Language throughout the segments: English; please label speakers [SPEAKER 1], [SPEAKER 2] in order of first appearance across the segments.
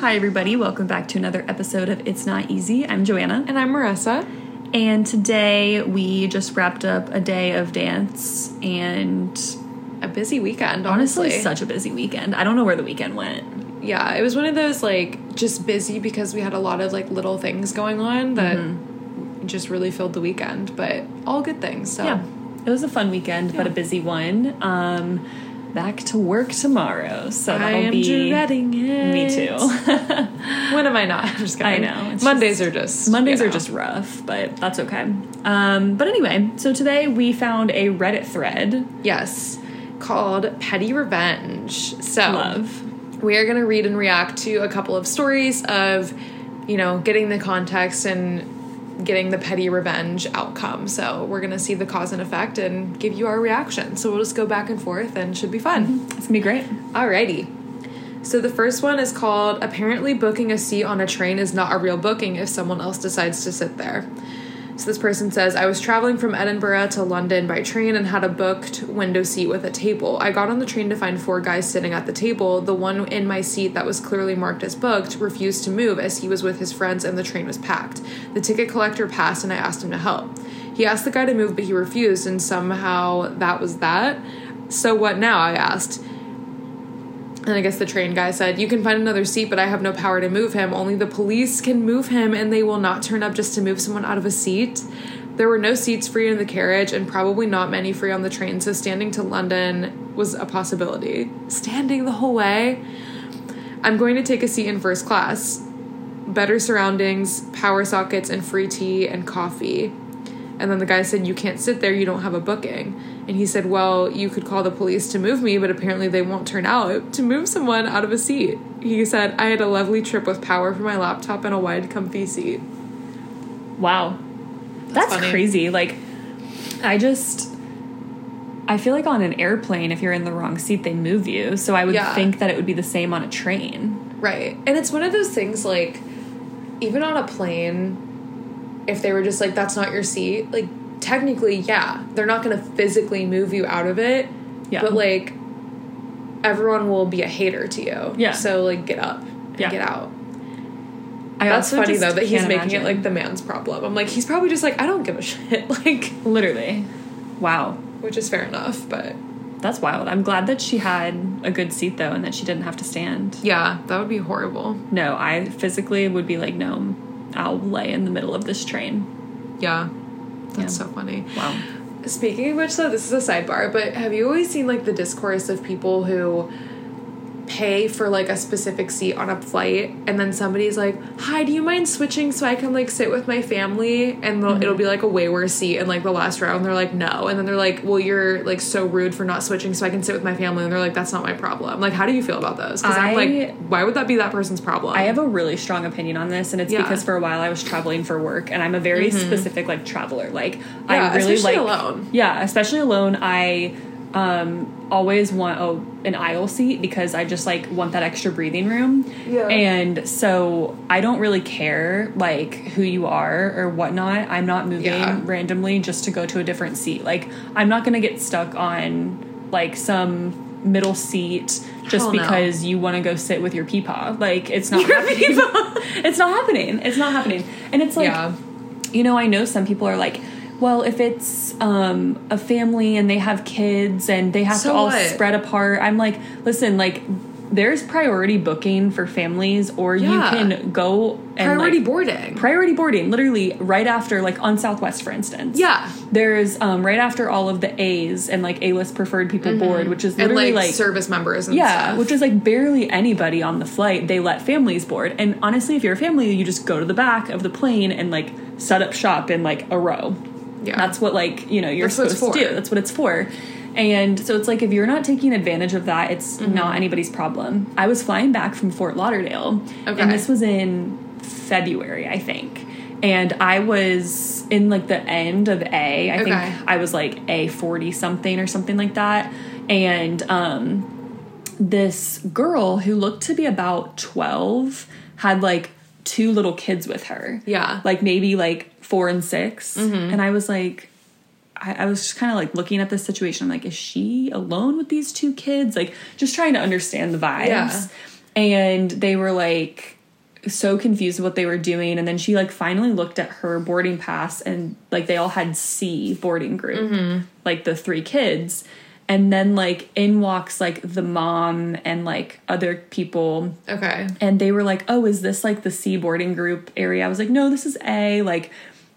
[SPEAKER 1] Hi, everybody. Welcome back to another episode of It's Not Easy. I'm Joanna.
[SPEAKER 2] And I'm Marissa.
[SPEAKER 1] And today we just wrapped up a day of dance and
[SPEAKER 2] A busy weekend,
[SPEAKER 1] honestly,
[SPEAKER 2] honestly.
[SPEAKER 1] such a busy weekend. I don't know where the weekend went.
[SPEAKER 2] yeah, it was one of those like just busy because we had a lot of like little things going on that just really filled the weekend, but all good things. So
[SPEAKER 1] Yeah. It was a fun weekend, but a busy one. Um, back to work tomorrow. So
[SPEAKER 2] I
[SPEAKER 1] that'll
[SPEAKER 2] am
[SPEAKER 1] be.
[SPEAKER 2] dreading it.
[SPEAKER 1] Me too.
[SPEAKER 2] when am I not? I'm just
[SPEAKER 1] I know,
[SPEAKER 2] Mondays
[SPEAKER 1] just-
[SPEAKER 2] are just
[SPEAKER 1] Mondays are
[SPEAKER 2] know.
[SPEAKER 1] just rough, but that's okay. Um, but anyway, so today we found a Reddit thread.
[SPEAKER 2] yes called Petty Revenge. So
[SPEAKER 1] Love.
[SPEAKER 2] we are going to read and react to a couple of stories of you know getting the context and getting the petty revenge outcome. So we're going to see the cause and effect and give you our reaction. So we'll just go back and forth and should be fun.
[SPEAKER 1] It's gonna be great.
[SPEAKER 2] alrighty. So the first one is called apparently booking a seat on a train is not a real booking if someone else decides to sit there so this person says, I was traveling from Edinburgh to London by train and had a booked window seat with a table. I got on the train to find four guys sitting at the table. The one in my seat that was clearly marked as booked refused to move as he was with his friends and the train was packed. The ticket collector passed and I asked him to help. He asked the guy to move, but he refused, and somehow that was that. So what now? I asked. And I guess the train guy said, You can find another seat, but I have no power to move him. Only the police can move him, and they will not turn up just to move someone out of a seat. There were no seats free in the carriage, and probably not many free on the train, so standing to London was a possibility. Standing the whole way? I'm going to take a seat in first class. Better surroundings, power sockets, and free tea and coffee. And then the guy said, You can't sit there, you don't have a booking. And he said, Well, you could call the police to move me, but apparently they won't turn out to move someone out of a seat. He said, I had a lovely trip with power for my laptop and a wide, comfy seat.
[SPEAKER 1] Wow. That's,
[SPEAKER 2] funny.
[SPEAKER 1] crazy. Like, I just. I feel like on an airplane, if you're in the wrong seat, they move you. So I would
[SPEAKER 2] Yeah.
[SPEAKER 1] think that it would be the same on a train.
[SPEAKER 2] Right. And it's one of those things like, even on a plane, if they were just like, That's not your seat, like, technically, yeah, they're not going to physically move you out of it.
[SPEAKER 1] Yeah.
[SPEAKER 2] But, like, everyone will be a hater to you.
[SPEAKER 1] Yeah.
[SPEAKER 2] So, like, get up and
[SPEAKER 1] Yeah.
[SPEAKER 2] get out.
[SPEAKER 1] I
[SPEAKER 2] That's
[SPEAKER 1] also
[SPEAKER 2] funny though that he's making
[SPEAKER 1] imagine.
[SPEAKER 2] it like the man's problem. I'm like, he's probably just like, I don't give a shit, like,
[SPEAKER 1] Literally. Wow.
[SPEAKER 2] which is fair enough, but
[SPEAKER 1] That's wild. I'm glad that she had a good seat though and that she didn't have to stand.
[SPEAKER 2] yeah, that would be horrible.
[SPEAKER 1] No, I physically would be like, no, I'll lay in the middle of this train.
[SPEAKER 2] Yeah, that's
[SPEAKER 1] Yeah.
[SPEAKER 2] so funny.
[SPEAKER 1] Wow.
[SPEAKER 2] Speaking of which, though, this is a sidebar, but have you always seen like the discourse of people who pay for like a specific seat on a flight and then somebody's like hi do you mind switching so i can like sit with my family and they'll it'll be like a way worse seat in like the last row and they're like no and then they're like well you're like so rude for not switching so i can sit with my family and they're like that's not my problem like how do you feel about those because i'm like why would that be that person's problem
[SPEAKER 1] I have a really strong opinion on this, and it's
[SPEAKER 2] Yeah.
[SPEAKER 1] because for a while I was traveling for work, and I'm a very specific like traveler. Like
[SPEAKER 2] Mm-hmm. Yeah,
[SPEAKER 1] I really
[SPEAKER 2] especially
[SPEAKER 1] like
[SPEAKER 2] alone.
[SPEAKER 1] Yeah, especially alone. I um always want a, an aisle seat because I just like want that extra breathing room.
[SPEAKER 2] Yeah.
[SPEAKER 1] And so I don't really care like who you are or whatnot. I'm not moving
[SPEAKER 2] Yeah.
[SPEAKER 1] randomly just to go to a different seat. Like I'm not gonna get stuck on like some middle seat just
[SPEAKER 2] Hell no.
[SPEAKER 1] because you want to go sit with your peepaw. Like it's not
[SPEAKER 2] Your
[SPEAKER 1] happening. it's not happening. It's not happening. And it's like
[SPEAKER 2] yeah
[SPEAKER 1] you know, I know some people are like, well, if it's um, a family and they have kids and they have
[SPEAKER 2] So
[SPEAKER 1] to all
[SPEAKER 2] what?
[SPEAKER 1] spread apart, I'm like, listen, like, there's priority booking for families, or
[SPEAKER 2] Yeah.
[SPEAKER 1] you can go and
[SPEAKER 2] priority
[SPEAKER 1] like,
[SPEAKER 2] boarding
[SPEAKER 1] priority boarding, literally right after, like on Southwest, for instance.
[SPEAKER 2] yeah
[SPEAKER 1] There's um, right after all of the A's and like A list preferred people board, which is
[SPEAKER 2] Mm-hmm. and
[SPEAKER 1] literally
[SPEAKER 2] like,
[SPEAKER 1] like
[SPEAKER 2] service members and
[SPEAKER 1] yeah,
[SPEAKER 2] stuff.
[SPEAKER 1] which is like barely anybody on the flight. They let families board. And honestly, if you're a family, you just go to the back of the plane and like set up shop in like a row.
[SPEAKER 2] Yeah.
[SPEAKER 1] That's what like, you know, you're
[SPEAKER 2] That's what it's
[SPEAKER 1] supposed to
[SPEAKER 2] for.
[SPEAKER 1] do. That's what it's for. And so it's like if you're not taking advantage of that, it's
[SPEAKER 2] Mm-hmm.
[SPEAKER 1] not anybody's problem. I was flying back from Fort Lauderdale.
[SPEAKER 2] Okay.
[SPEAKER 1] And this was in February, I think. And I was in like the end of A. I
[SPEAKER 2] Okay.
[SPEAKER 1] think I was like A 40 something or something like that. And um this girl who looked to be about 12 had like two little kids with her.
[SPEAKER 2] Yeah.
[SPEAKER 1] Like maybe like four and 6 And I was like, I, I was just kind of like looking at this situation. I'm like, is she alone with these two kids? Like, just trying to understand the vibes.
[SPEAKER 2] Yeah.
[SPEAKER 1] and they were like so confused with what they were doing and then she like finally looked at her boarding pass and like they all had c boarding group
[SPEAKER 2] Mm-hmm.
[SPEAKER 1] like the three kids and then like in walks like the mom and like other people
[SPEAKER 2] Okay.
[SPEAKER 1] and they were like oh is this like the c boarding group area i was like no this is a like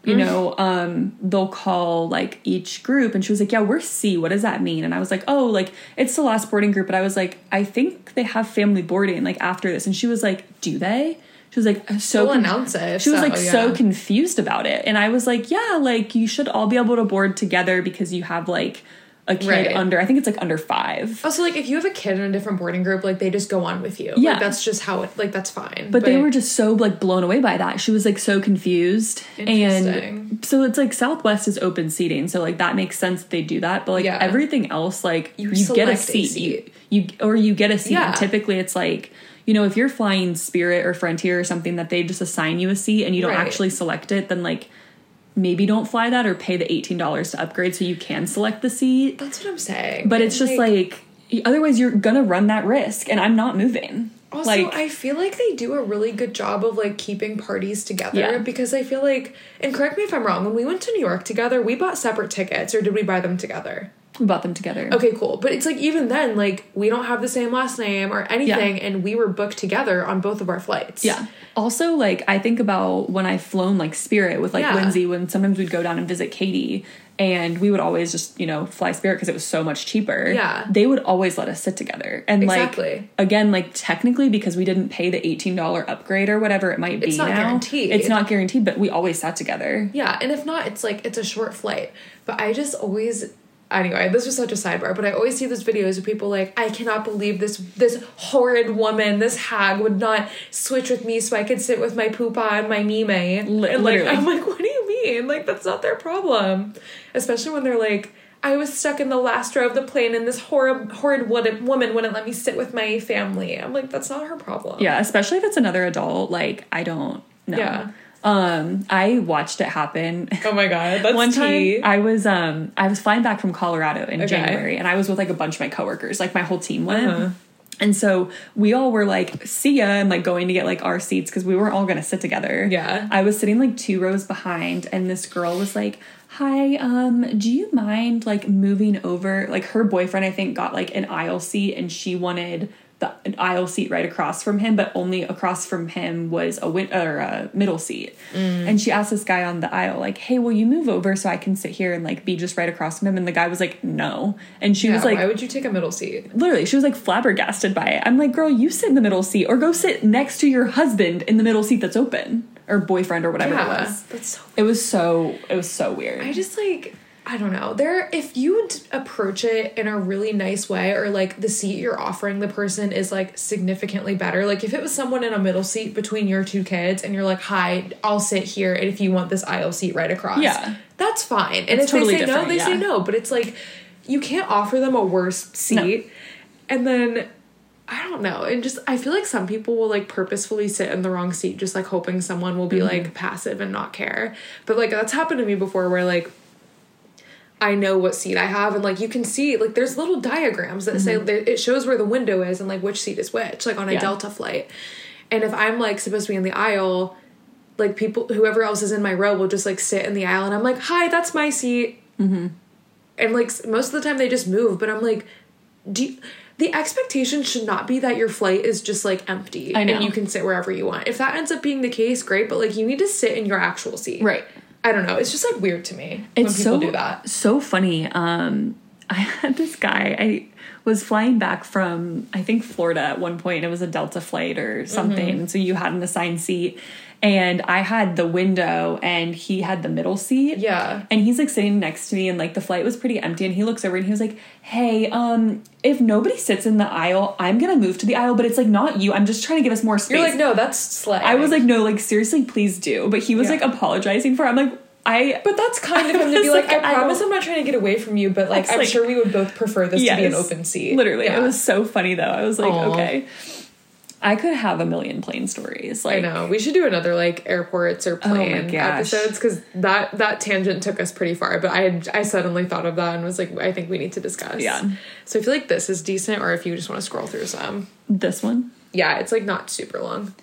[SPEAKER 1] you know um they'll call like each group and she was like yeah we're c what does that mean? And i was like oh like it's the last boarding group but i was like i think they have family boarding like after this and she was like do they? She was like so
[SPEAKER 2] We'll
[SPEAKER 1] con-
[SPEAKER 2] it.
[SPEAKER 1] she was
[SPEAKER 2] so,
[SPEAKER 1] like so confused about it and i was like yeah like you should all be able to board together because you have like a kid
[SPEAKER 2] Right.
[SPEAKER 1] under i think it's like under five
[SPEAKER 2] Also, like if you have a kid in a different boarding group, like they just go on with you.
[SPEAKER 1] Yeah.
[SPEAKER 2] like, that's just how it. Like that's fine.
[SPEAKER 1] but, they were just so like blown away by that she was like so confused and so it's like southwest is open seating so like that makes sense that they do that but like
[SPEAKER 2] Yeah.
[SPEAKER 1] everything else like
[SPEAKER 2] You
[SPEAKER 1] you, get a
[SPEAKER 2] select a
[SPEAKER 1] seat,
[SPEAKER 2] seat.
[SPEAKER 1] You, you or you get a seat
[SPEAKER 2] Yeah.
[SPEAKER 1] typically it's like you know if you're flying spirit or frontier or something that they just assign you a seat and you don't
[SPEAKER 2] Right.
[SPEAKER 1] actually select it then like maybe don't fly that or pay the $18 to upgrade so you can select the seat
[SPEAKER 2] That's what I'm saying.
[SPEAKER 1] but it's just like otherwise you're gonna run that risk and i'm not moving
[SPEAKER 2] Also,
[SPEAKER 1] like
[SPEAKER 2] I feel like they do a really good job of like keeping parties together
[SPEAKER 1] Yeah.
[SPEAKER 2] because I feel like, and correct me if I'm wrong, when we went to New York together, we bought separate tickets or did we buy them together?
[SPEAKER 1] We bought them together
[SPEAKER 2] Okay, cool. But it's like even then, like we don't have the same last name or anything, and we were booked together on both of our flights.
[SPEAKER 1] Yeah. Also, like I think about when I've flown like Spirit with like
[SPEAKER 2] Yeah.
[SPEAKER 1] Lindsay, when sometimes we'd go down and visit Katie, and we would always just you know fly Spirit because it was so much cheaper.
[SPEAKER 2] Yeah.
[SPEAKER 1] They would always let us sit together, and
[SPEAKER 2] Exactly.
[SPEAKER 1] like again, like technically because we didn't pay the eighteen dollar upgrade or whatever it might be
[SPEAKER 2] It's not
[SPEAKER 1] now,
[SPEAKER 2] guaranteed.
[SPEAKER 1] It's not guaranteed, but we always sat together.
[SPEAKER 2] Yeah, and if not, it's like it's a short flight. But I just always anyway, this was such a sidebar, but I always see those videos of people like, I cannot believe this this horrid woman, this hag would not switch with me so I could sit with my poopa and my mime.
[SPEAKER 1] Li-
[SPEAKER 2] and like
[SPEAKER 1] literally.
[SPEAKER 2] I'm like, what do you mean? Like that's not their problem. Especially when they're like I was stuck in the last row of the plane and this horrid horrid wood- woman wouldn't let me sit with my family. I'm like, that's not her problem.
[SPEAKER 1] Yeah, especially if it's another adult. Like I don't know.
[SPEAKER 2] Yeah.
[SPEAKER 1] Um, I watched it happen.
[SPEAKER 2] Oh my god, that's
[SPEAKER 1] one time
[SPEAKER 2] tea.
[SPEAKER 1] I was um I was flying back from Colorado in
[SPEAKER 2] Okay.
[SPEAKER 1] January and I was with like a bunch of my coworkers, like my whole team went.
[SPEAKER 2] Uh-huh.
[SPEAKER 1] And so we all were like, see ya, and like going to get like our seats because we weren't all gonna sit together.
[SPEAKER 2] Yeah.
[SPEAKER 1] I was sitting like two rows behind, and this girl was like, Hi, um, do you mind like moving over? Like her boyfriend, I think, got like an aisle seat and she wanted the an aisle seat right across from him, but only across from him was a win- or a middle seat. And she asked this guy on the aisle, like, "Hey, will you move over so I can sit here and like be just right across from him?" And the guy was like, "No." And she
[SPEAKER 2] Yeah,
[SPEAKER 1] was like,
[SPEAKER 2] why would you take a middle seat?
[SPEAKER 1] literally, she was like flabbergasted by it. I'm like, "Girl, you sit in the middle seat, or go sit next to your husband in the middle seat that's open, or boyfriend, or whatever it was."
[SPEAKER 2] that's so
[SPEAKER 1] It was so it was so weird.
[SPEAKER 2] I just like I don't know. There if you d- approach it in a really nice way or like the seat you're offering the person is like significantly better. Like if it was someone in a middle seat between your two kids and you're like, "Hi, I'll sit here and if you want this aisle seat right across."
[SPEAKER 1] Yeah.
[SPEAKER 2] That's fine. And
[SPEAKER 1] It's
[SPEAKER 2] if
[SPEAKER 1] totally
[SPEAKER 2] they say no, they say no, but it's like you can't offer them a worse seat. And then I don't know. And just I feel like some people will like purposefully sit in the wrong seat just like hoping someone will be
[SPEAKER 1] Mm-hmm.
[SPEAKER 2] like passive and not care. But like that's happened to me before where like I know what seat I have and like you can see like there's little diagrams that say that it shows where the window is and like which seat is which like on a
[SPEAKER 1] Mm-hmm. Yeah.
[SPEAKER 2] Delta flight. And if I'm like supposed to be in the aisle, like people whoever else is in my row will just like sit in the aisle and I'm like, "Hi, that's my seat."
[SPEAKER 1] Mm-hmm.
[SPEAKER 2] And like most of the time they just move, but I'm like, do you, the expectation should not be that your flight is just like empty and you can sit wherever you want. If that ends up being the case, great, but like you need to sit in your actual seat.
[SPEAKER 1] right.
[SPEAKER 2] I don't know. It's just like weird to me
[SPEAKER 1] it's
[SPEAKER 2] when people
[SPEAKER 1] so
[SPEAKER 2] do that.
[SPEAKER 1] so funny. Um, I had this guy. I was flying back from I think Florida at one point. It was a Delta flight or something.
[SPEAKER 2] Mm-hmm.
[SPEAKER 1] So you had an assigned seat, and I had the window, and he had the middle seat.
[SPEAKER 2] Yeah.
[SPEAKER 1] And he's like sitting next to me, and like the flight was pretty empty. And he looks over and he was like, "Hey, um, if nobody sits in the aisle, I'm gonna move to the aisle, but it's like not you. I'm just trying to give us more space."
[SPEAKER 2] You're like, no, that's slay.
[SPEAKER 1] I was like, "No, like seriously, please do." But he was
[SPEAKER 2] Yeah.
[SPEAKER 1] like apologizing for. it. I'm like, I.
[SPEAKER 2] But that's kind of him to be like,
[SPEAKER 1] like,
[SPEAKER 2] I
[SPEAKER 1] I
[SPEAKER 2] promise
[SPEAKER 1] don't-
[SPEAKER 2] I'm not trying to get away from you, but like, I'm
[SPEAKER 1] like-
[SPEAKER 2] sure we would both prefer this to be an open seat.
[SPEAKER 1] Literally,
[SPEAKER 2] Yeah.
[SPEAKER 1] it was so funny though. I was like,
[SPEAKER 2] Aw.
[SPEAKER 1] okay. I could have a million plane stories. Like,
[SPEAKER 2] I know. We should do another like airports or
[SPEAKER 1] Oh
[SPEAKER 2] plane
[SPEAKER 1] gosh.
[SPEAKER 2] episodes because that that tangent took us pretty far. But I had, I suddenly thought of that and was like, I think we need to discuss.
[SPEAKER 1] Yeah.
[SPEAKER 2] So I feel like this is decent, or if you just want to scroll through some.
[SPEAKER 1] this one.
[SPEAKER 2] Yeah, it's like not super long.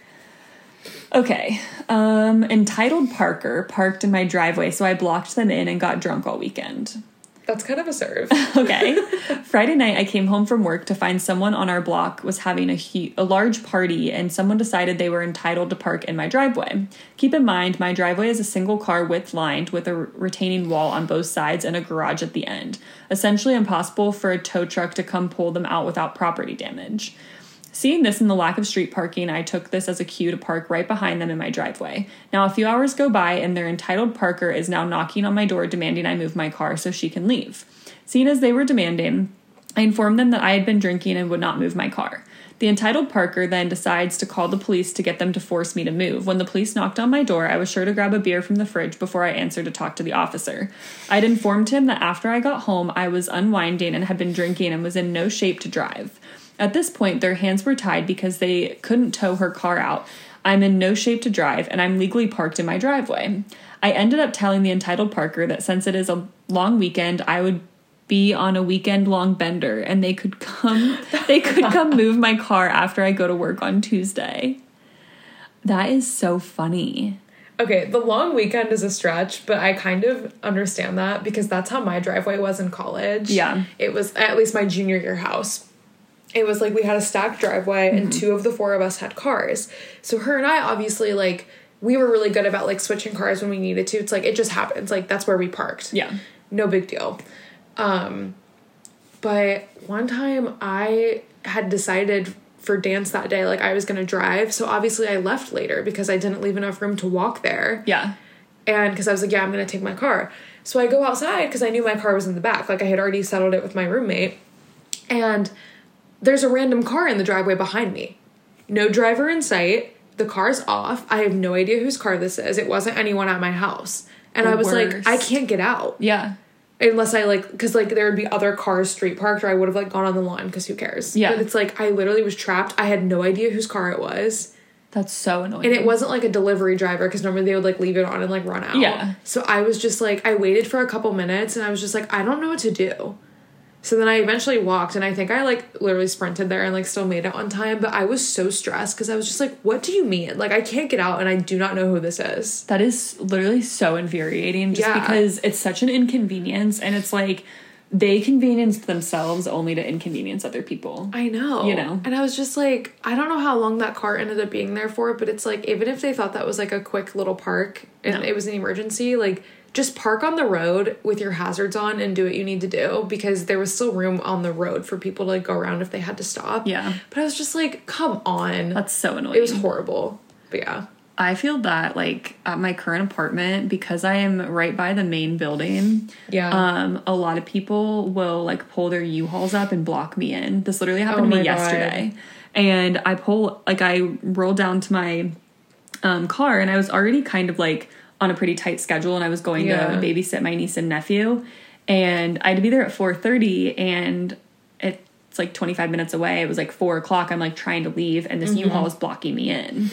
[SPEAKER 1] Okay. Um, entitled Parker parked in my driveway, so I blocked them in and got drunk all weekend.
[SPEAKER 2] That's kind of a serve.
[SPEAKER 1] Okay. Friday night, I came home from work to find someone on our block was having a, hu- a large party, and someone decided they were entitled to park in my driveway. Keep in mind, my driveway is a single car width lined with a retaining wall on both sides and a garage at the end. Essentially impossible for a tow truck to come pull them out without property damage. Seeing this and the lack of street parking, I took this as a cue to park right behind them in my driveway. Now, a few hours go by, and their entitled Parker is now knocking on my door demanding I move my car so she can leave. Seeing as they were demanding, I informed them that I had been drinking and would not move my car. The entitled Parker then decides to call the police to get them to force me to move. When the police knocked on my door, I was sure to grab a beer from the fridge before I answered to talk to the officer. I'd informed him that after I got home, I was unwinding and had been drinking and was in no shape to drive. At this point, their hands were tied because they couldn't tow her car out. I'm in no shape to drive, and I'm legally parked in my driveway. I ended up telling the entitled Parker that since it is a long weekend, I would be on a weekend long bender and they could come they could come move my car after I go to work on Tuesday. That is so funny.
[SPEAKER 2] Okay, the long weekend is a stretch, but I kind of understand that because that's how my driveway was in college.
[SPEAKER 1] Yeah.
[SPEAKER 2] It was at least my junior year house. It was like we had a stacked driveway and two of the four of us had cars. So her and I obviously like we were really good about like switching cars when we needed to. It's like it just happens. Like that's where we parked.
[SPEAKER 1] Yeah.
[SPEAKER 2] No big deal. Um but one time I had decided for dance that day like I was going to drive. So obviously I left later because I didn't leave enough room to walk there
[SPEAKER 1] Yeah.
[SPEAKER 2] and because I was like, yeah, I'm gonna take my car. So I go outside because I knew my car was in the back. Like I had already settled it with my roommate, and there's a random car in the driveway behind me. No driver in sight. The car's off. I have no idea whose car this is. It wasn't anyone at my house. And
[SPEAKER 1] The
[SPEAKER 2] I was
[SPEAKER 1] worst.
[SPEAKER 2] like, I can't get out
[SPEAKER 1] Yeah.
[SPEAKER 2] unless I like, because like there would be other cars street parked, or I would have like gone on the lawn because who cares?
[SPEAKER 1] Yeah.
[SPEAKER 2] But it's like I literally was trapped. I had no idea whose car it was.
[SPEAKER 1] That's so annoying.
[SPEAKER 2] And it wasn't like a delivery driver because normally they would like leave it on and like run out.
[SPEAKER 1] Yeah.
[SPEAKER 2] So I was just like, I waited for a couple minutes and I was just like, I don't know what to do. So then I eventually walked and I think I like literally sprinted there and like still made it on time. But I was so stressed because I was just like, what do you mean? Like, I can't get out and I do not know who this is.
[SPEAKER 1] That is literally so infuriating just
[SPEAKER 2] Yeah.
[SPEAKER 1] because it's such an inconvenience and it's like they convenience themselves only to inconvenience other people.
[SPEAKER 2] I know.
[SPEAKER 1] You know.
[SPEAKER 2] And I was just like, I don't know how long that car ended up being there for, but it's like, even if they thought that was like a quick little park and
[SPEAKER 1] No.
[SPEAKER 2] it was an emergency, like, just park on the road with your hazards on and do what you need to do because there was still room on the road for people to like go around if they had to stop.
[SPEAKER 1] Yeah.
[SPEAKER 2] But I was just like, come on.
[SPEAKER 1] That's so annoying.
[SPEAKER 2] it was horrible. But yeah.
[SPEAKER 1] I feel that like at my current apartment because I am right by the main building.
[SPEAKER 2] Yeah.
[SPEAKER 1] Um, a lot of people will like pull their U-Hauls up and block me in. This literally happened
[SPEAKER 2] Oh
[SPEAKER 1] to me
[SPEAKER 2] God.
[SPEAKER 1] yesterday. And I pull like I roll down to my um, car and I was already kind of like on a pretty tight schedule and I was going
[SPEAKER 2] Yeah.
[SPEAKER 1] to babysit my niece and nephew and I had to be there at 4:30 and it's like 25 minutes away. It was like four o'clock. I'm like trying to leave and
[SPEAKER 2] Mm-hmm.
[SPEAKER 1] this U-Haul is blocking me in.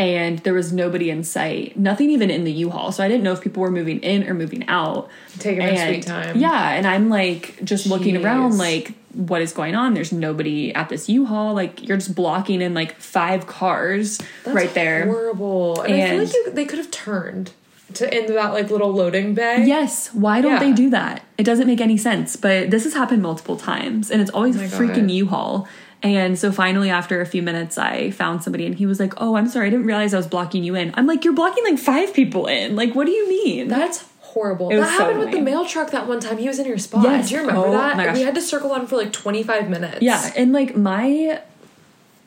[SPEAKER 1] And there was nobody in sight, nothing even in the U-Haul. So I didn't know if people were moving in or moving out.
[SPEAKER 2] Taking their
[SPEAKER 1] And-
[SPEAKER 2] sweet time.
[SPEAKER 1] Yeah, and I'm like just looking around like what is going on? There's nobody at this U-Haul. Like you're just blocking in like five cars
[SPEAKER 2] That's
[SPEAKER 1] right there.
[SPEAKER 2] Horrible. And, I feel like you, they could have turned to into that like little loading bay.
[SPEAKER 1] Yes, why don't
[SPEAKER 2] Yeah.
[SPEAKER 1] they do that? It doesn't make any sense, but this has happened multiple times and it's always
[SPEAKER 2] Oh
[SPEAKER 1] freaking. U-Haul. And so finally after a few minutes I found somebody and he was like, "Oh, I'm sorry. I didn't realize I was blocking you in." I'm like, "You're blocking like 5 people in. Like what do you mean?"
[SPEAKER 2] That's horrible. That
[SPEAKER 1] was so
[SPEAKER 2] happened with the mail truck that one time. He was in your spot.
[SPEAKER 1] Yes.
[SPEAKER 2] Do you remember
[SPEAKER 1] Oh
[SPEAKER 2] that? We had to circle on for like 25 minutes.
[SPEAKER 1] Yeah, and like my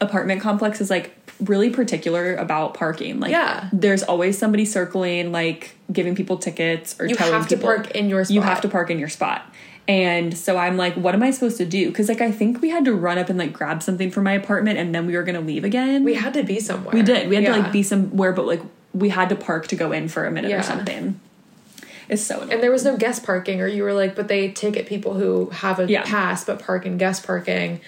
[SPEAKER 1] apartment complex is like really particular about parking. Like
[SPEAKER 2] Yeah.
[SPEAKER 1] there's always somebody circling, like giving people tickets or
[SPEAKER 2] You
[SPEAKER 1] telling
[SPEAKER 2] have to
[SPEAKER 1] people
[SPEAKER 2] park in your
[SPEAKER 1] You
[SPEAKER 2] spot.
[SPEAKER 1] have to park in your spot. And so I'm like, what am I supposed to do? Because like I think we had to run up and like grab something from my apartment and then we were gonna leave again.
[SPEAKER 2] We had to be somewhere.
[SPEAKER 1] We did. We had to like be somewhere, but like we had to park to go in for a minute
[SPEAKER 2] Yeah.
[SPEAKER 1] or something. It's so annoying.
[SPEAKER 2] And there was no guest parking, or you were like, but they ticket people who have a
[SPEAKER 1] Yeah.
[SPEAKER 2] pass but park in guest parking.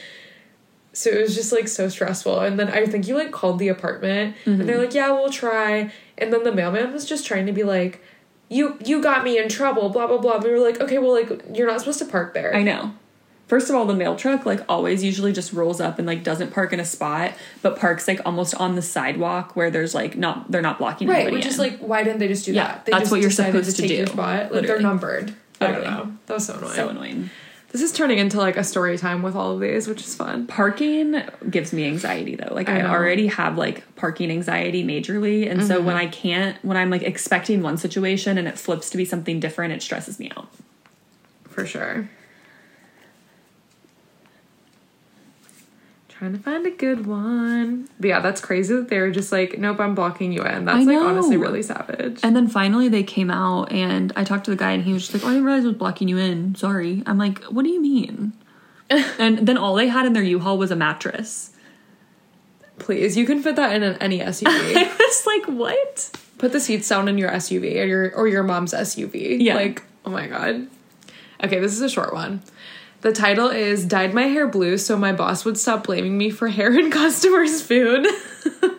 [SPEAKER 2] So it was just like so stressful. And then I think you like called the apartment and
[SPEAKER 1] Mm-hmm.
[SPEAKER 2] they're like, yeah, we'll try. And then the mailman was just trying to be like, you you got me in trouble, blah blah blah. And we were like, okay, well like you're not supposed to park there.
[SPEAKER 1] I know. First of all, the mail truck like always usually just rolls up and like doesn't park in a spot, but parks like almost on the sidewalk where there's like not they're not blocking
[SPEAKER 2] Right, which is like, why didn't they just do
[SPEAKER 1] Yeah,
[SPEAKER 2] that? They
[SPEAKER 1] that's what you're supposed to
[SPEAKER 2] take
[SPEAKER 1] do,
[SPEAKER 2] spot. Like they're numbered. I don't know. That was so annoying.
[SPEAKER 1] so annoying.
[SPEAKER 2] This is turning into like a story time with all of these, which is fun.
[SPEAKER 1] Parking gives me anxiety though. Like
[SPEAKER 2] I
[SPEAKER 1] I, already have like parking anxiety majorly, and so
[SPEAKER 2] Mm-hmm.
[SPEAKER 1] when I can't, when I'm like expecting one situation and it flips to be something different, it stresses me out.
[SPEAKER 2] For sure. Trying to find a good one. But yeah, that's crazy that they were just like, nope, I'm blocking you in. That's like honestly really savage.
[SPEAKER 1] And then finally they came out and I talked to the guy and he was just like, Oh, I didn't realize I was blocking you in. Sorry. I'm like, What do you mean? and then all they had in their U-Haul was a mattress.
[SPEAKER 2] Please, you can fit that in an, any SUV.
[SPEAKER 1] I was like, What?
[SPEAKER 2] Put the seats down in your SUV or your or your mom's SUV.
[SPEAKER 1] Yeah.
[SPEAKER 2] Like, oh my god. Okay, this is a short one. The title is Dyed My Hair Blue so my boss would stop blaming me for hair in customers' food.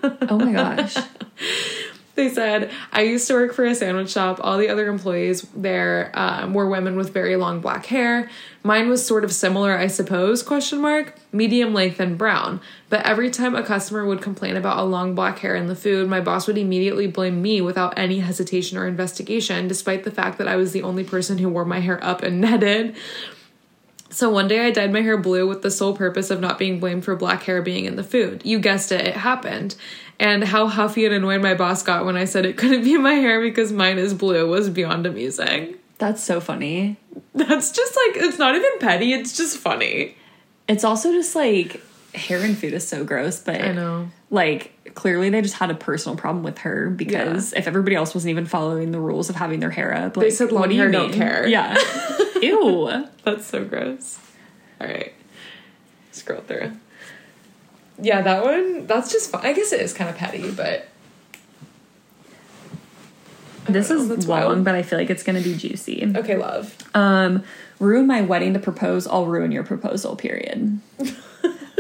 [SPEAKER 1] Oh my gosh.
[SPEAKER 2] They said, I used to work for a sandwich shop. All the other employees there um, were women with very long black hair. Mine was sort of similar, I suppose, question mark, medium length and brown. But every time a customer would complain about a long black hair in the food, my boss would immediately blame me without any hesitation or investigation, despite the fact that I was the only person who wore my hair up and netted. So one day I dyed my hair blue with the sole purpose of not being blamed for black hair being in the food. You guessed it, it happened. And how huffy and annoyed my boss got when I said it couldn't be my hair because mine is blue was beyond amusing.
[SPEAKER 1] That's so funny.
[SPEAKER 2] That's just like, it's not even petty, it's just funny.
[SPEAKER 1] It's also just like hair and food is so gross, but
[SPEAKER 2] I know.
[SPEAKER 1] like clearly they just had a personal problem with her because if everybody else wasn't even following the rules of having their hair up, like,
[SPEAKER 2] said long
[SPEAKER 1] what do
[SPEAKER 2] hair
[SPEAKER 1] you
[SPEAKER 2] don't care.
[SPEAKER 1] Yeah. Ew.
[SPEAKER 2] That's so gross. All right. Scroll through. Yeah, that one, that's just fun. I guess it is kind of petty, but.
[SPEAKER 1] This
[SPEAKER 2] know,
[SPEAKER 1] is long,
[SPEAKER 2] wild.
[SPEAKER 1] but I feel like it's gonna be juicy.
[SPEAKER 2] Okay, love.
[SPEAKER 1] Um, ruin my wedding to propose, I'll ruin your proposal, period.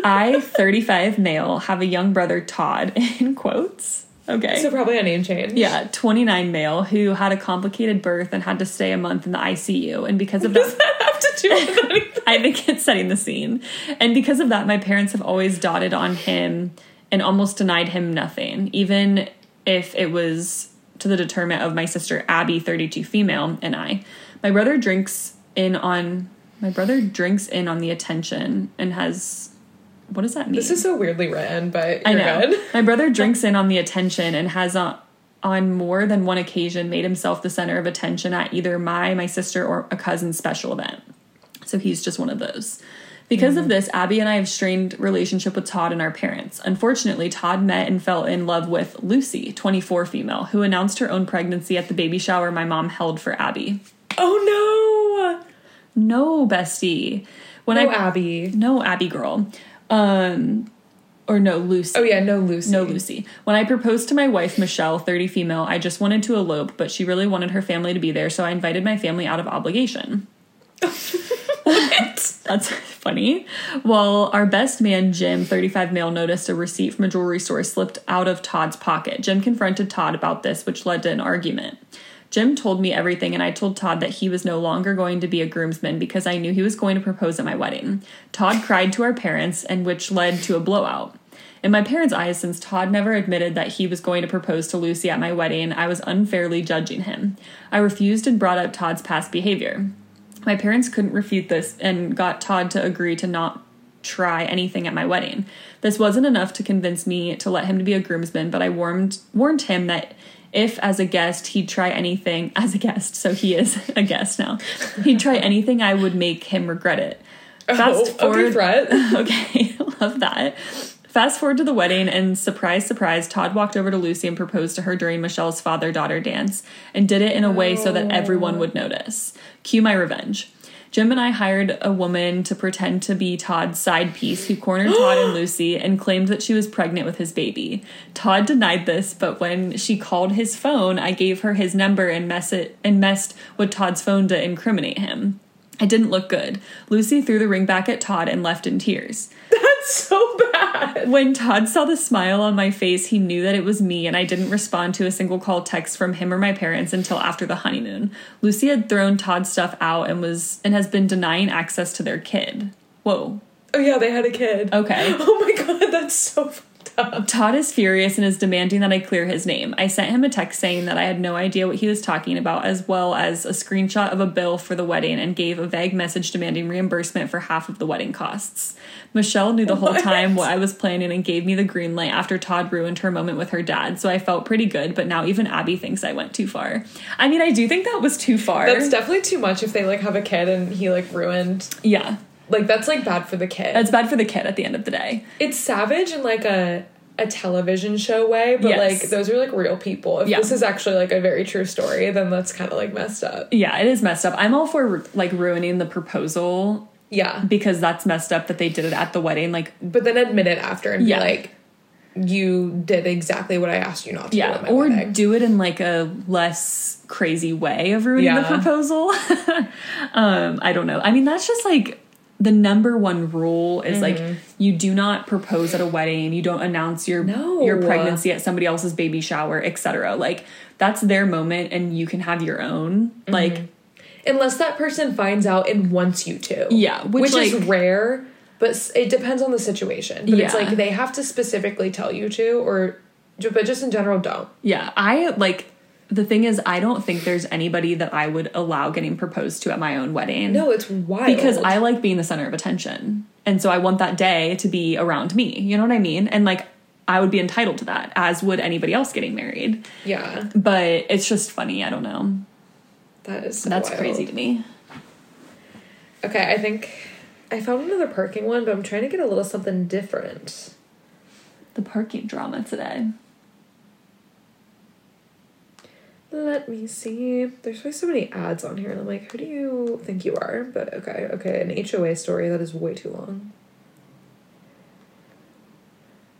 [SPEAKER 1] I, 35 male, have a young brother, Todd, in quotes. Okay.
[SPEAKER 2] So probably a name change.
[SPEAKER 1] yeah, 29 male who had a complicated birth and had to stay a month in the ICU. And because of that,
[SPEAKER 2] Does that have to do with anything?
[SPEAKER 1] I think it's setting the scene. And because of that, my parents have always dotted on him and almost denied him nothing, even if it was to the detriment of my sister Abby, 32 female, and I. My brother drinks in on my brother drinks in on the attention and has what does that mean?
[SPEAKER 2] This is so weirdly written, but
[SPEAKER 1] I know.
[SPEAKER 2] good.
[SPEAKER 1] My brother drinks in on the attention and has on, on more than one occasion made himself the center of attention at either my, my sister, or a cousin's special event. So he's just one of those. Because of mm-hmm. this, Abby and I have strained relationship with Todd and our parents. Unfortunately, Todd met and fell in love with Lucy, 24 female, who announced her own pregnancy at the baby shower my mom held for Abby.
[SPEAKER 2] Oh
[SPEAKER 1] No, No, bestie. When!
[SPEAKER 2] No,
[SPEAKER 1] I
[SPEAKER 2] Abby.
[SPEAKER 1] no Abby girl. Um or no Lucy.
[SPEAKER 2] Oh yeah, no Lucy.
[SPEAKER 1] No, Lucy. When I proposed to my wife, Michelle, 30 female, I just wanted to elope, but she really wanted her family to be there, so I invited my family out of obligation.
[SPEAKER 2] What?
[SPEAKER 1] That's funny. Well, our best man, Jim, 35 male, noticed a receipt from a jewelry store slipped out of Todd's pocket. Jim confronted Todd about this, which led to an argument. Jim told me everything, and I told Todd that he was no longer going to be a groomsman because I knew he was going to propose at my wedding. Todd cried to our parents, and which led to a blowout. In my parents' eyes, since Todd never admitted that he was going to propose to Lucy at my wedding, I was unfairly judging him. I refused and brought up Todd's past behavior. My parents couldn't refute this and got Todd to agree to not try anything at my wedding. This wasn't enough to convince me to let him to be a groomsman, but I warned warned him that if as a guest he'd try anything as a guest, so he is a guest now. He'd try anything I would make him regret it. Oh, Fast
[SPEAKER 2] oh, okay, threat.
[SPEAKER 1] okay, love that. Fast forward to the wedding, and surprise, surprise, Todd walked over to Lucy and proposed to her during Michelle's father daughter dance and did it in a way so that everyone oh. would notice. Cue my revenge. Jim and I hired a woman to pretend to be Todd's side piece who cornered Todd and Lucy and claimed that she was pregnant with his baby. Todd denied this, but when she called his phone, I gave her his number and, mess it, and messed with Todd's phone to incriminate him. It didn't look good. Lucy threw the ring back at Todd and left in tears.
[SPEAKER 2] That's so bad.
[SPEAKER 1] When Todd saw the smile on my face, he knew that it was me, and I didn't respond to a single call text from him or my parents until after the honeymoon. Lucy had thrown Todd's stuff out and was and has been denying access to their kid. Whoa.
[SPEAKER 2] Oh yeah, they had a kid.
[SPEAKER 1] Okay.
[SPEAKER 2] Oh my god, that's so fucked up.
[SPEAKER 1] Todd is furious and is demanding that I clear his name. I sent him a text saying that I had no idea what he was talking about, as well as a screenshot of a bill for the wedding, and gave a vague message demanding reimbursement for half of the wedding costs. Michelle knew the whole
[SPEAKER 2] What?
[SPEAKER 1] time what I was planning and gave me the green light after Todd ruined her moment with her dad, so I felt pretty good, but now even Abby thinks I went too far. I mean, I do think that was too far.
[SPEAKER 2] That's definitely too much if they like have a kid and he like ruined
[SPEAKER 1] yeah.
[SPEAKER 2] like that's like bad for the kid.
[SPEAKER 1] That's bad for the kid at the end of the day.
[SPEAKER 2] it's savage and like a a television show way, but
[SPEAKER 1] Yes.
[SPEAKER 2] like those are like real people. If
[SPEAKER 1] Yeah.
[SPEAKER 2] this is actually like a very true story, then that's kind of like messed up.
[SPEAKER 1] Yeah, it is messed up. I'm all for like ruining the proposal
[SPEAKER 2] Yeah.
[SPEAKER 1] because that's messed up that they did it at the wedding. Like,
[SPEAKER 2] But then admit it after and
[SPEAKER 1] Yeah.
[SPEAKER 2] be like, you did exactly what I asked you not to do
[SPEAKER 1] yeah,
[SPEAKER 2] at
[SPEAKER 1] or
[SPEAKER 2] wedding.
[SPEAKER 1] do it in like a less crazy way of ruining the proposal. um, I don't know. I mean, that's just like the number one rule is like
[SPEAKER 2] Mm-hmm.
[SPEAKER 1] you do not propose at a wedding, you don't announce your
[SPEAKER 2] No.
[SPEAKER 1] your pregnancy at somebody else's baby shower, etc. Like that's their moment and you can have your own.
[SPEAKER 2] Mm-hmm.
[SPEAKER 1] Like
[SPEAKER 2] Unless that person finds out and wants you to.
[SPEAKER 1] Yeah, which,
[SPEAKER 2] which, is rare, but it depends on the situation. But it's like they have to specifically tell you to, or but just in general, don't.
[SPEAKER 1] Yeah, I like the thing is I don't think there's anybody that I would allow getting proposed to at my own wedding.
[SPEAKER 2] No, it's wild
[SPEAKER 1] because I like being the center of attention. And so I want that day to be around me. You know what I mean? And like I would be entitled to that as would anybody else getting married.
[SPEAKER 2] yeah,
[SPEAKER 1] But it's just funny, I don't know.
[SPEAKER 2] that is so
[SPEAKER 1] That's
[SPEAKER 2] wild.
[SPEAKER 1] crazy to me.
[SPEAKER 2] Okay, I think I found another parking one, but I'm trying to get a little something different.
[SPEAKER 1] The parking drama today.
[SPEAKER 2] Let me see. There's always so many ads on here, and I'm like, who do you think you are? But okay, okay, an HOA story that is way too long.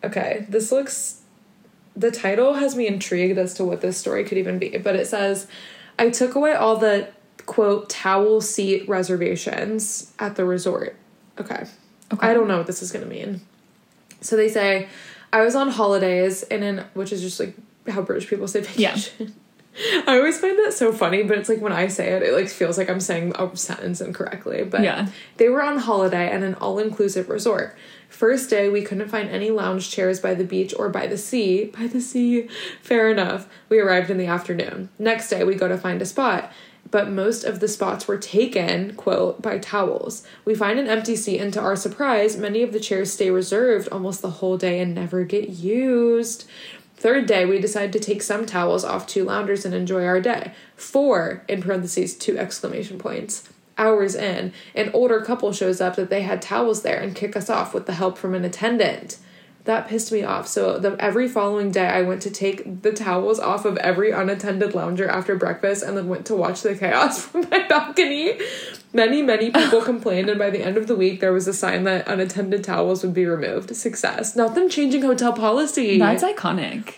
[SPEAKER 2] Okay, this looks. The title has me intrigued as to what this story could even be, but it says, I took away all the quote towel seat reservations at the resort. Okay.
[SPEAKER 1] Okay.
[SPEAKER 2] I don't know what this is going to mean. So they say, I was on holidays and in, which is just like how British people say
[SPEAKER 1] Yeah.
[SPEAKER 2] I always find that so funny, but it's like when I say it, it like feels like I'm saying a sentence incorrectly. But
[SPEAKER 1] Yeah.
[SPEAKER 2] they were on holiday at an all inclusive resort. First day, we couldn't find any lounge chairs by the beach or by the sea. By the sea, fair enough. We arrived in the afternoon. Next day, we go to find a spot, but most of the spots were taken, quote, by towels. We find an empty seat, and to our surprise, many of the chairs stay reserved almost the whole day and never get used. Third day, we decide to take some towels off two loungers and enjoy our day. Four, in parentheses, two exclamation points. Hours in, an older couple shows up that they had towels there and kick us off with the help from an attendant. That pissed me off. So the, every following day, I went to take the towels off of every unattended lounger after breakfast, and then went to watch the chaos from my balcony. Many, many people complained, and by the end of the week, there was a sign that unattended towels would be removed. Success. Not them changing hotel policy.
[SPEAKER 1] That's iconic.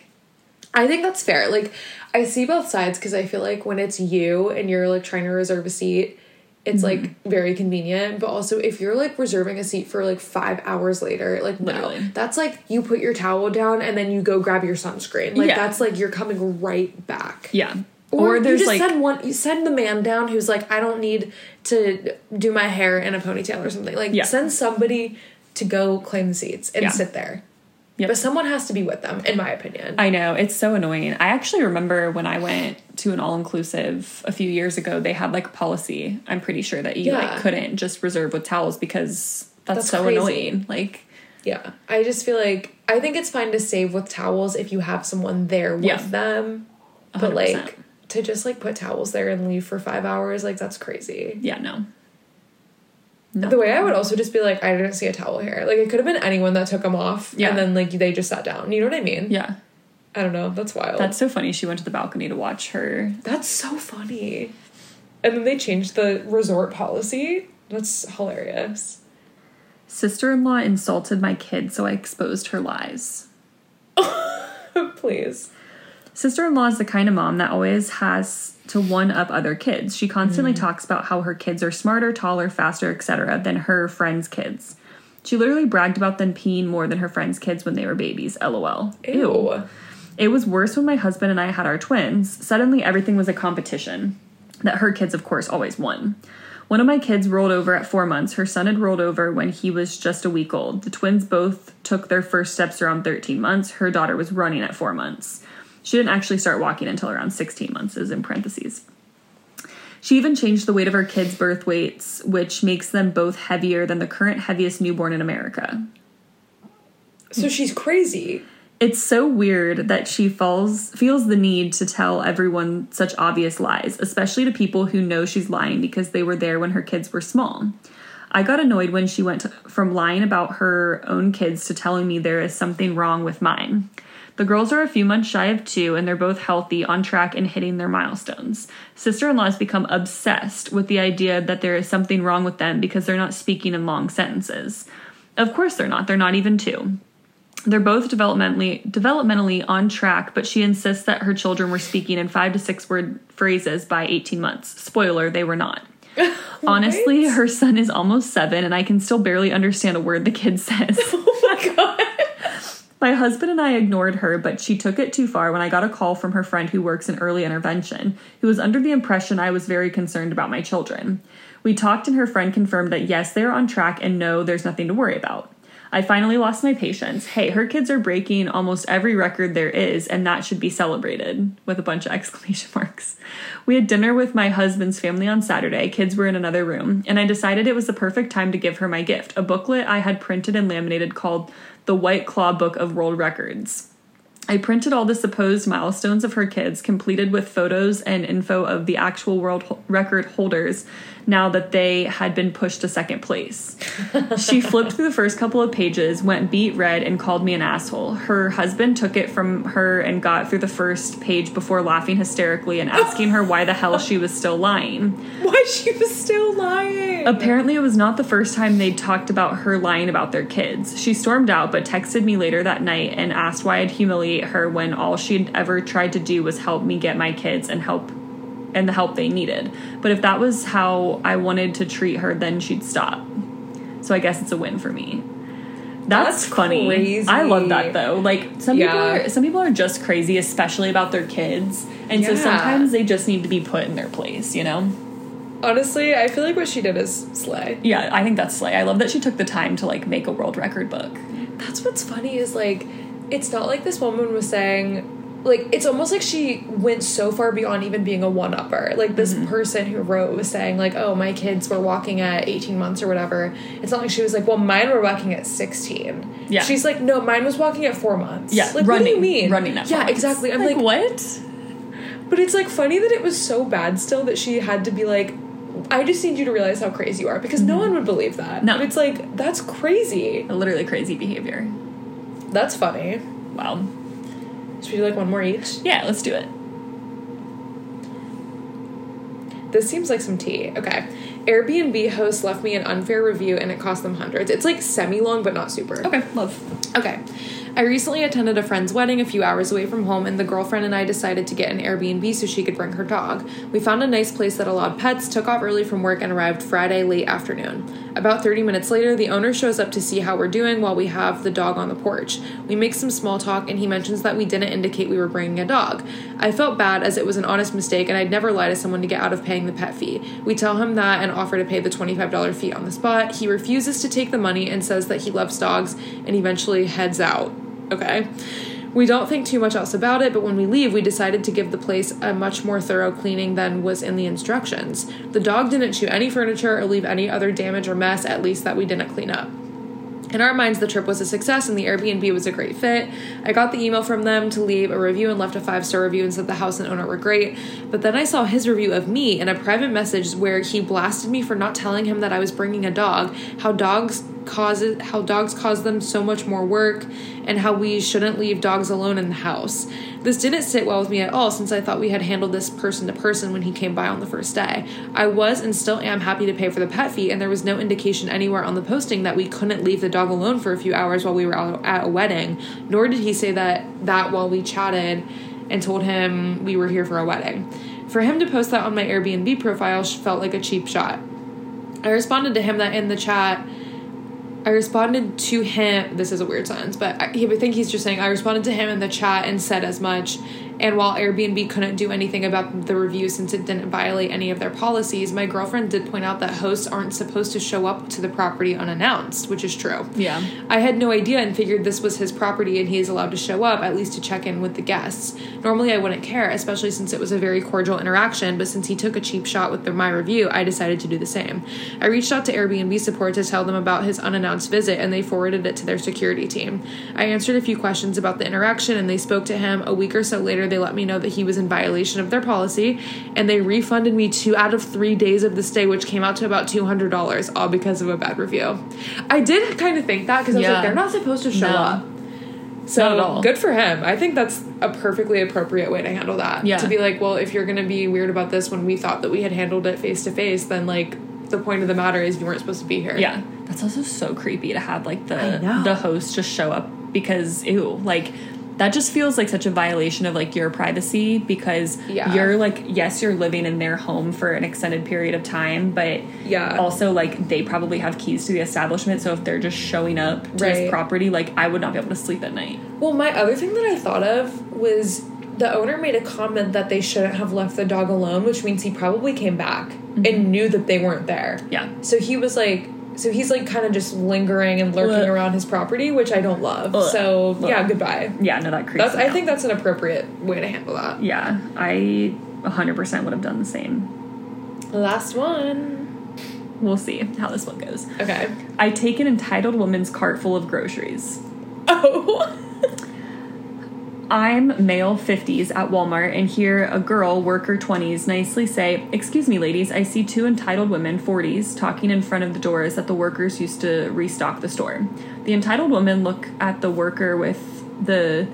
[SPEAKER 2] I think that's fair. Like, I see both sides because I feel like when it's you and you're like trying to reserve a seat, it's
[SPEAKER 1] Mm-hmm.
[SPEAKER 2] like very convenient. But also, if you're like reserving a seat for like five hours later, like
[SPEAKER 1] Literally.
[SPEAKER 2] no, that's like you put your towel down and then you go grab your sunscreen. Like
[SPEAKER 1] Yeah.
[SPEAKER 2] that's like you're coming right back.
[SPEAKER 1] Yeah.
[SPEAKER 2] Or,
[SPEAKER 1] Or,
[SPEAKER 2] you
[SPEAKER 1] there's
[SPEAKER 2] just
[SPEAKER 1] like
[SPEAKER 2] send one. You send the man down who's like, I don't need to do my hair in a ponytail or something. Like,
[SPEAKER 1] Yeah.
[SPEAKER 2] send somebody to go claim the seats and
[SPEAKER 1] Yeah.
[SPEAKER 2] sit there.
[SPEAKER 1] Yep.
[SPEAKER 2] But someone has to be with them, in my opinion.
[SPEAKER 1] I know, it's so annoying. I actually remember when I went to an all inclusive a few years ago, they had like a policy. I'm pretty sure that you
[SPEAKER 2] Yeah.
[SPEAKER 1] like couldn't just reserve with towels because that's,
[SPEAKER 2] That's
[SPEAKER 1] so
[SPEAKER 2] crazy.
[SPEAKER 1] annoying. Like
[SPEAKER 2] Yeah. I just feel like I think it's fine to save with towels if you have someone there with
[SPEAKER 1] Yeah.
[SPEAKER 2] them. But
[SPEAKER 1] 100%.
[SPEAKER 2] like to just like put towels there and leave for five hours, like that's crazy.
[SPEAKER 1] yeah, no. No.
[SPEAKER 2] The way I would also just be like, I didn't see a towel here. Like it could have been anyone that took them off
[SPEAKER 1] Yeah.
[SPEAKER 2] and then like they just sat down. You know what I mean?
[SPEAKER 1] Yeah.
[SPEAKER 2] I don't know. That's wild.
[SPEAKER 1] That's so funny. She went to the balcony to watch her.
[SPEAKER 2] That's so funny. And then they changed the resort policy. That's hilarious.
[SPEAKER 1] Sister in law insulted my kid, so I exposed her lies.
[SPEAKER 2] Please.
[SPEAKER 1] Sister in law is the kind of mom that always has to one up other kids. She constantly mm-hmm. talks about how her kids are smarter, taller, faster, etc. than her friends' kids. She literally bragged about them peeing more than her friends' kids when they were babies. LOL.
[SPEAKER 2] Ew.
[SPEAKER 1] It was worse when my husband and I had our twins. Suddenly, everything was a competition. That her kids, of course, always won. One of my kids rolled over at four months. Her son had rolled over when he was just a week old. The twins both took their first steps around 13 months. Her daughter was running at four months. She didn't actually start walking until around 16 months, is in parentheses. She even changed the weight of her kids' birth weights, which makes them both heavier than the current heaviest newborn in America.
[SPEAKER 2] So she's crazy.
[SPEAKER 1] It's so weird that she falls feels the need to tell everyone such obvious lies, especially to people who know she's lying because they were there when her kids were small. I got annoyed when she went to, from lying about her own kids to telling me there is something wrong with mine. The girls are a few months shy of two, and they're both healthy, on track, and hitting their milestones. Sister in law has become obsessed with the idea that there is something wrong with them because they're not speaking in long sentences. Of course, they're not, they're not even two. They're both developmentally developmentally on track, but she insists that her children were speaking in five to six word phrases by 18 months. Spoiler, they were not. Honestly, her son is almost seven, and I can still barely understand a word the kid says.
[SPEAKER 2] Oh my god.
[SPEAKER 1] My husband and I ignored her, but she took it too far when I got a call from her friend who works in early intervention, who was under the impression I was very concerned about my children. We talked, and her friend confirmed that yes, they are on track and no, there's nothing to worry about. I finally lost my patience. Hey, her kids are breaking almost every record there is, and that should be celebrated with a bunch of exclamation marks. We had dinner with my husband's family on Saturday. Kids were in another room, and I decided it was the perfect time to give her my gift a booklet I had printed and laminated called The White Claw Book of World Records. I printed all the supposed milestones of her kids, completed with photos and info of the actual world record holders now that they had been pushed to second place. she flipped through the first couple of pages, went beet red, and called me an asshole. Her husband took it from her and got through the first page before laughing hysterically and asking her why the hell she was still lying.
[SPEAKER 2] Why she was still lying?
[SPEAKER 1] Apparently, it was not the first time they'd talked about her lying about their kids. She stormed out, but texted me later that night and asked why I'd humiliate her when all she'd ever tried to do was help me get my kids and help and the help they needed. But if that was how I wanted to treat her, then she'd stop. So I guess it's a win for me. That's,
[SPEAKER 2] That's
[SPEAKER 1] funny.
[SPEAKER 2] crazy.
[SPEAKER 1] I love that though. Like some people are some people are just crazy, especially about their kids. And so sometimes they just need to be put in their place, you know?
[SPEAKER 2] Honestly, I feel like what she did is slay.
[SPEAKER 1] Yeah, I think that's slay. I love that she took the time to like make a world record book.
[SPEAKER 2] That's what's funny is like, it's not like this woman was saying, like, it's almost like she went so far beyond even being a one upper. Like, this
[SPEAKER 1] Mm-hmm.
[SPEAKER 2] person who wrote was saying, like, oh, my kids were walking at 18 months or whatever. It's not like she was like, well, mine were walking at 16.
[SPEAKER 1] Yeah.
[SPEAKER 2] She's like, no, mine was walking at four months.
[SPEAKER 1] Yeah,
[SPEAKER 2] Like,
[SPEAKER 1] running,
[SPEAKER 2] what do you mean?
[SPEAKER 1] running at
[SPEAKER 2] Yeah, exactly. I'm like,
[SPEAKER 1] what?
[SPEAKER 2] But it's like funny that it was so bad still that she had to be like, I just need you to realize how crazy you are because no one would believe that.
[SPEAKER 1] Mm-hmm. No.
[SPEAKER 2] But it's like, that's crazy.
[SPEAKER 1] Literally crazy behavior.
[SPEAKER 2] That's funny.
[SPEAKER 1] Wow.
[SPEAKER 2] Should we do like one more each?
[SPEAKER 1] Yeah, let's do it.
[SPEAKER 2] This seems like some tea. Okay. Airbnb host left me an unfair review and it cost them hundreds. It's like semi long, but not super.
[SPEAKER 1] Okay, love.
[SPEAKER 2] Okay. I recently attended a friend's wedding a few hours away from home, and the girlfriend and I decided to get an Airbnb so she could bring her dog. We found a nice place that allowed pets, took off early from work, and arrived Friday late afternoon. About 30 minutes later, the owner shows up to see how we're doing while we have the dog on the porch. We make some small talk, and he mentions that we didn't indicate we were bringing a dog. I felt bad as it was an honest mistake, and I'd never lie to someone to get out of paying the pet fee. We tell him that and offer to pay the $25 fee on the spot. He refuses to take the money and says that he loves dogs and eventually heads out. Okay. We don't think too much else about it, but when we leave, we decided to give the place a much more thorough cleaning than was in the instructions. The dog didn't chew any furniture or leave any other damage or mess, at least that we didn't clean up. In our minds, the trip was a success and the Airbnb was a great fit. I got the email from them to leave a review and left a five star review and said the house and owner were great. But then I saw his review of me in a private message where he blasted me for not telling him that I was bringing a dog, how dogs causes how dogs cause them so much more work, and how we shouldn't leave dogs alone in the house. This didn't sit well with me at all since I thought we had handled this person to person when he came by on the first day. I was and still am happy to pay for the pet fee, and there was no indication anywhere on the posting that we couldn't leave the dog alone for a few hours while we were out at a wedding, nor did he say that that while we chatted and told him we were here for a wedding. For him to post that on my Airbnb profile felt like a cheap shot. I responded to him that in the chat I responded to him. This is a weird sentence, but I, I think he's just saying I responded to him in the chat and said as much. And while Airbnb couldn't do anything about the review since it didn't violate any of their policies, my girlfriend did point out that hosts aren't supposed to show up to the property unannounced, which is true.
[SPEAKER 1] Yeah.
[SPEAKER 2] I had no idea and figured this was his property and he is allowed to show up, at least to check in with the guests. Normally, I wouldn't care, especially since it was a very cordial interaction, but since he took a cheap shot with the, my review, I decided to do the same. I reached out to Airbnb support to tell them about his unannounced visit and they forwarded it to their security team. I answered a few questions about the interaction and they spoke to him. A week or so later, they let me know that he was in violation of their policy and they refunded me two out of three days of the stay, which came out to about $200, all because of a bad review. I did kind of think that because I was
[SPEAKER 1] Yeah.
[SPEAKER 2] like, they're not supposed to show
[SPEAKER 1] No.
[SPEAKER 2] up.
[SPEAKER 1] Not at
[SPEAKER 2] So
[SPEAKER 1] all.
[SPEAKER 2] good for him. I think that's a perfectly appropriate way to handle that.
[SPEAKER 1] Yeah.
[SPEAKER 2] To be like, well, if you're going to be weird about this when we thought that we had handled it face to face, then like the point of the matter is you weren't supposed to be here.
[SPEAKER 1] Yeah. That's also so creepy to have like the the host just show up because ew, like that just feels like such a violation of like your privacy because
[SPEAKER 2] Yeah.
[SPEAKER 1] you're like yes you're living in their home for an extended period of time but
[SPEAKER 2] Yeah.
[SPEAKER 1] also like they probably have keys to the establishment so if they're just showing up to
[SPEAKER 2] Right.
[SPEAKER 1] this property like I would not be able to sleep at night
[SPEAKER 2] Well, my other thing that I thought of was the owner made a comment that they shouldn't have left the dog alone, which means he probably came back and mm-hmm. knew that they weren't there.
[SPEAKER 1] yeah
[SPEAKER 2] So he was like, so he's like kind of just lingering and lurking
[SPEAKER 1] Ugh.
[SPEAKER 2] around his property, which I don't love.
[SPEAKER 1] Ugh.
[SPEAKER 2] So
[SPEAKER 1] Ugh.
[SPEAKER 2] yeah, goodbye.
[SPEAKER 1] yeah no that creeps
[SPEAKER 2] That's
[SPEAKER 1] me
[SPEAKER 2] I think that's an appropriate way to handle that.
[SPEAKER 1] yeah I 100% would have done the same
[SPEAKER 2] Last one.
[SPEAKER 1] we'll see how this one goes
[SPEAKER 2] Okay.
[SPEAKER 1] I take an entitled woman's cart full of groceries
[SPEAKER 2] Oh.
[SPEAKER 1] I'm male 50s at Walmart and hear a girl, worker 20s, nicely say, Excuse me, ladies, I see two entitled women, 40s, talking in front of the doors that the workers used to restock the store. The entitled women look at the worker with the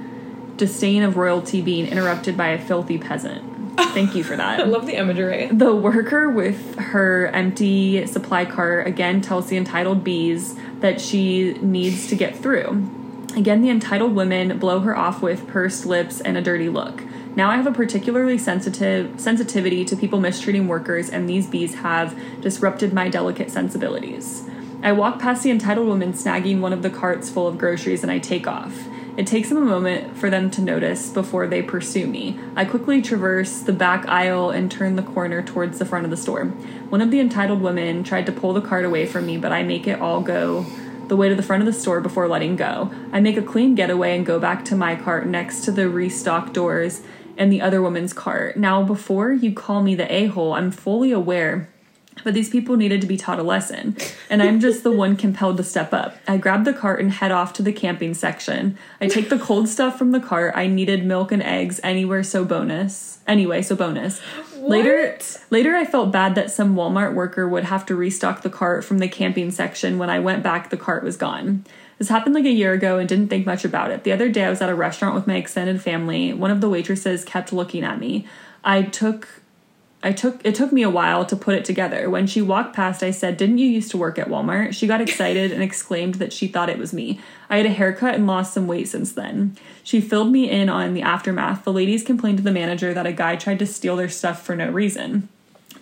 [SPEAKER 1] disdain of royalty being interrupted by a filthy peasant. Thank you for that.
[SPEAKER 2] I love the imagery.
[SPEAKER 1] The worker with her empty supply cart again tells the entitled bees that she needs to get through. Again, the entitled women blow her off with pursed lips and a dirty look. Now I have a particularly sensitive sensitivity to people mistreating workers, and these bees have disrupted my delicate sensibilities. I walk past the entitled woman snagging one of the carts full of groceries and I take off. It takes them a moment for them to notice before they pursue me. I quickly traverse the back aisle and turn the corner towards the front of the store. One of the entitled women tried to pull the cart away from me, but I make it all go the way to the front of the store before letting go. I make a clean getaway and go back to my cart next to the restock doors and the other woman's cart. Now, before you call me the a hole, I'm fully aware but these people needed to be taught a lesson, and I'm just the one compelled to step up. I grab the cart and head off to the camping section. I take the cold stuff from the cart. I needed milk and eggs anywhere, so bonus. Anyway, so bonus. Later, later, I felt bad that some Walmart worker would have to restock the cart from the camping section. When I went back, the cart was gone. This happened like a year ago and didn't think much about it. The other day, I was at a restaurant with my extended family. One of the waitresses kept looking at me. I took I took it took me a while to put it together. When she walked past, I said, "Didn't you used to work at Walmart?" She got excited and exclaimed that she thought it was me. I had a haircut and lost some weight since then. She filled me in on the aftermath. The ladies complained to the manager that a guy tried to steal their stuff for no reason.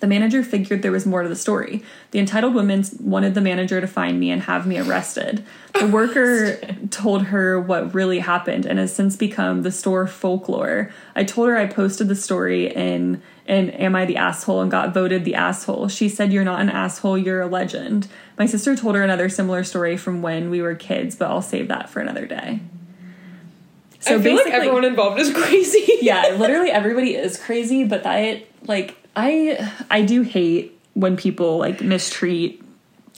[SPEAKER 1] The manager figured there was more to the story. The entitled woman wanted the manager to find me and have me arrested. The worker told her what really happened and has since become the store folklore. I told her I posted the story in in Am I the Asshole and got voted the asshole. She said, You're not an asshole, you're a legend. My sister told her another similar story from when we were kids, but I'll save that for another day.
[SPEAKER 2] So I feel like everyone involved is crazy.
[SPEAKER 1] yeah, literally everybody is crazy, but that like I I do hate when people like mistreat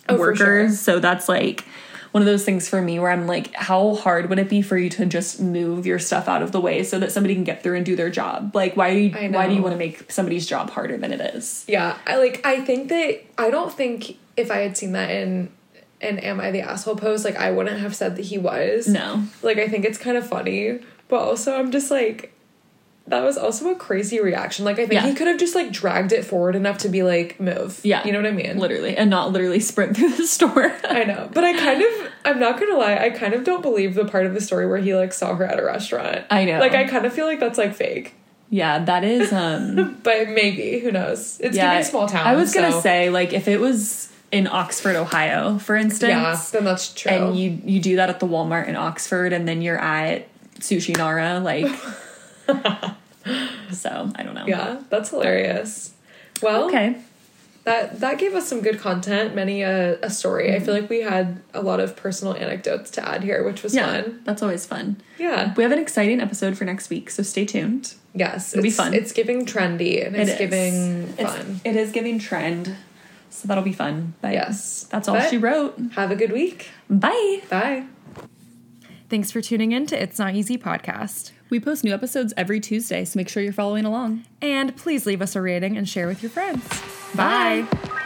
[SPEAKER 2] Oh,
[SPEAKER 1] workers.
[SPEAKER 2] sure.
[SPEAKER 1] So that's like one of those things for me where I'm like, how hard would it be for you to just move your stuff out of the way so that somebody can get through and do their job? Like, why do you, why do you want to make somebody's job harder than it is?
[SPEAKER 2] Yeah, I like. I think that I don't think if I had seen that in an "Am I the Asshole" post, like I wouldn't have said that he was.
[SPEAKER 1] No,
[SPEAKER 2] Like I think it's kind of funny, but also I'm just like, that was also a crazy reaction. Like I think
[SPEAKER 1] Yeah.
[SPEAKER 2] he could have just like dragged it forward enough to be like, move.
[SPEAKER 1] yeah,
[SPEAKER 2] you know what I mean.
[SPEAKER 1] Literally, and not literally sprint through the store.
[SPEAKER 2] I know, but I kind of, I'm not gonna lie, I kind of don't believe the part of the story where he like saw her at a restaurant.
[SPEAKER 1] I know.
[SPEAKER 2] Like I kind of feel like that's like fake,
[SPEAKER 1] yeah, that is um.
[SPEAKER 2] but maybe who knows? It's
[SPEAKER 1] yeah,
[SPEAKER 2] giving small town.
[SPEAKER 1] I was gonna
[SPEAKER 2] so-
[SPEAKER 1] say like if it was in Oxford, Ohio, for instance.
[SPEAKER 2] yeah, then that's true.
[SPEAKER 1] and you you do that at the Walmart in Oxford, and then you're at Sushi Nara, like So I don't know.
[SPEAKER 2] Yeah, that's hilarious. Well,
[SPEAKER 1] Okay.
[SPEAKER 2] that that gave us some good content, many a, a story. I feel mm-hmm. like we had a lot of personal anecdotes to add here, which was
[SPEAKER 1] Yeah,
[SPEAKER 2] fun.
[SPEAKER 1] that's always fun.
[SPEAKER 2] Yeah.
[SPEAKER 1] We have an exciting episode for next week, so stay tuned.
[SPEAKER 2] Yes.
[SPEAKER 1] It'll be
[SPEAKER 2] it's,
[SPEAKER 1] fun.
[SPEAKER 2] It's giving trendy and
[SPEAKER 1] It
[SPEAKER 2] it's
[SPEAKER 1] is.
[SPEAKER 2] giving
[SPEAKER 1] It's-
[SPEAKER 2] fun.
[SPEAKER 1] it is giving trend, so that'll be fun. But
[SPEAKER 2] Yes.
[SPEAKER 1] that's all
[SPEAKER 2] But-
[SPEAKER 1] she wrote.
[SPEAKER 2] Have a good week.
[SPEAKER 1] Bye.
[SPEAKER 2] Bye.
[SPEAKER 3] Thanks for tuning in to It's Not Easy podcast.
[SPEAKER 1] We post new episodes every Tuesday, so make sure you're following along.
[SPEAKER 3] And please leave us a rating and share with your friends. Bye.
[SPEAKER 1] Bye.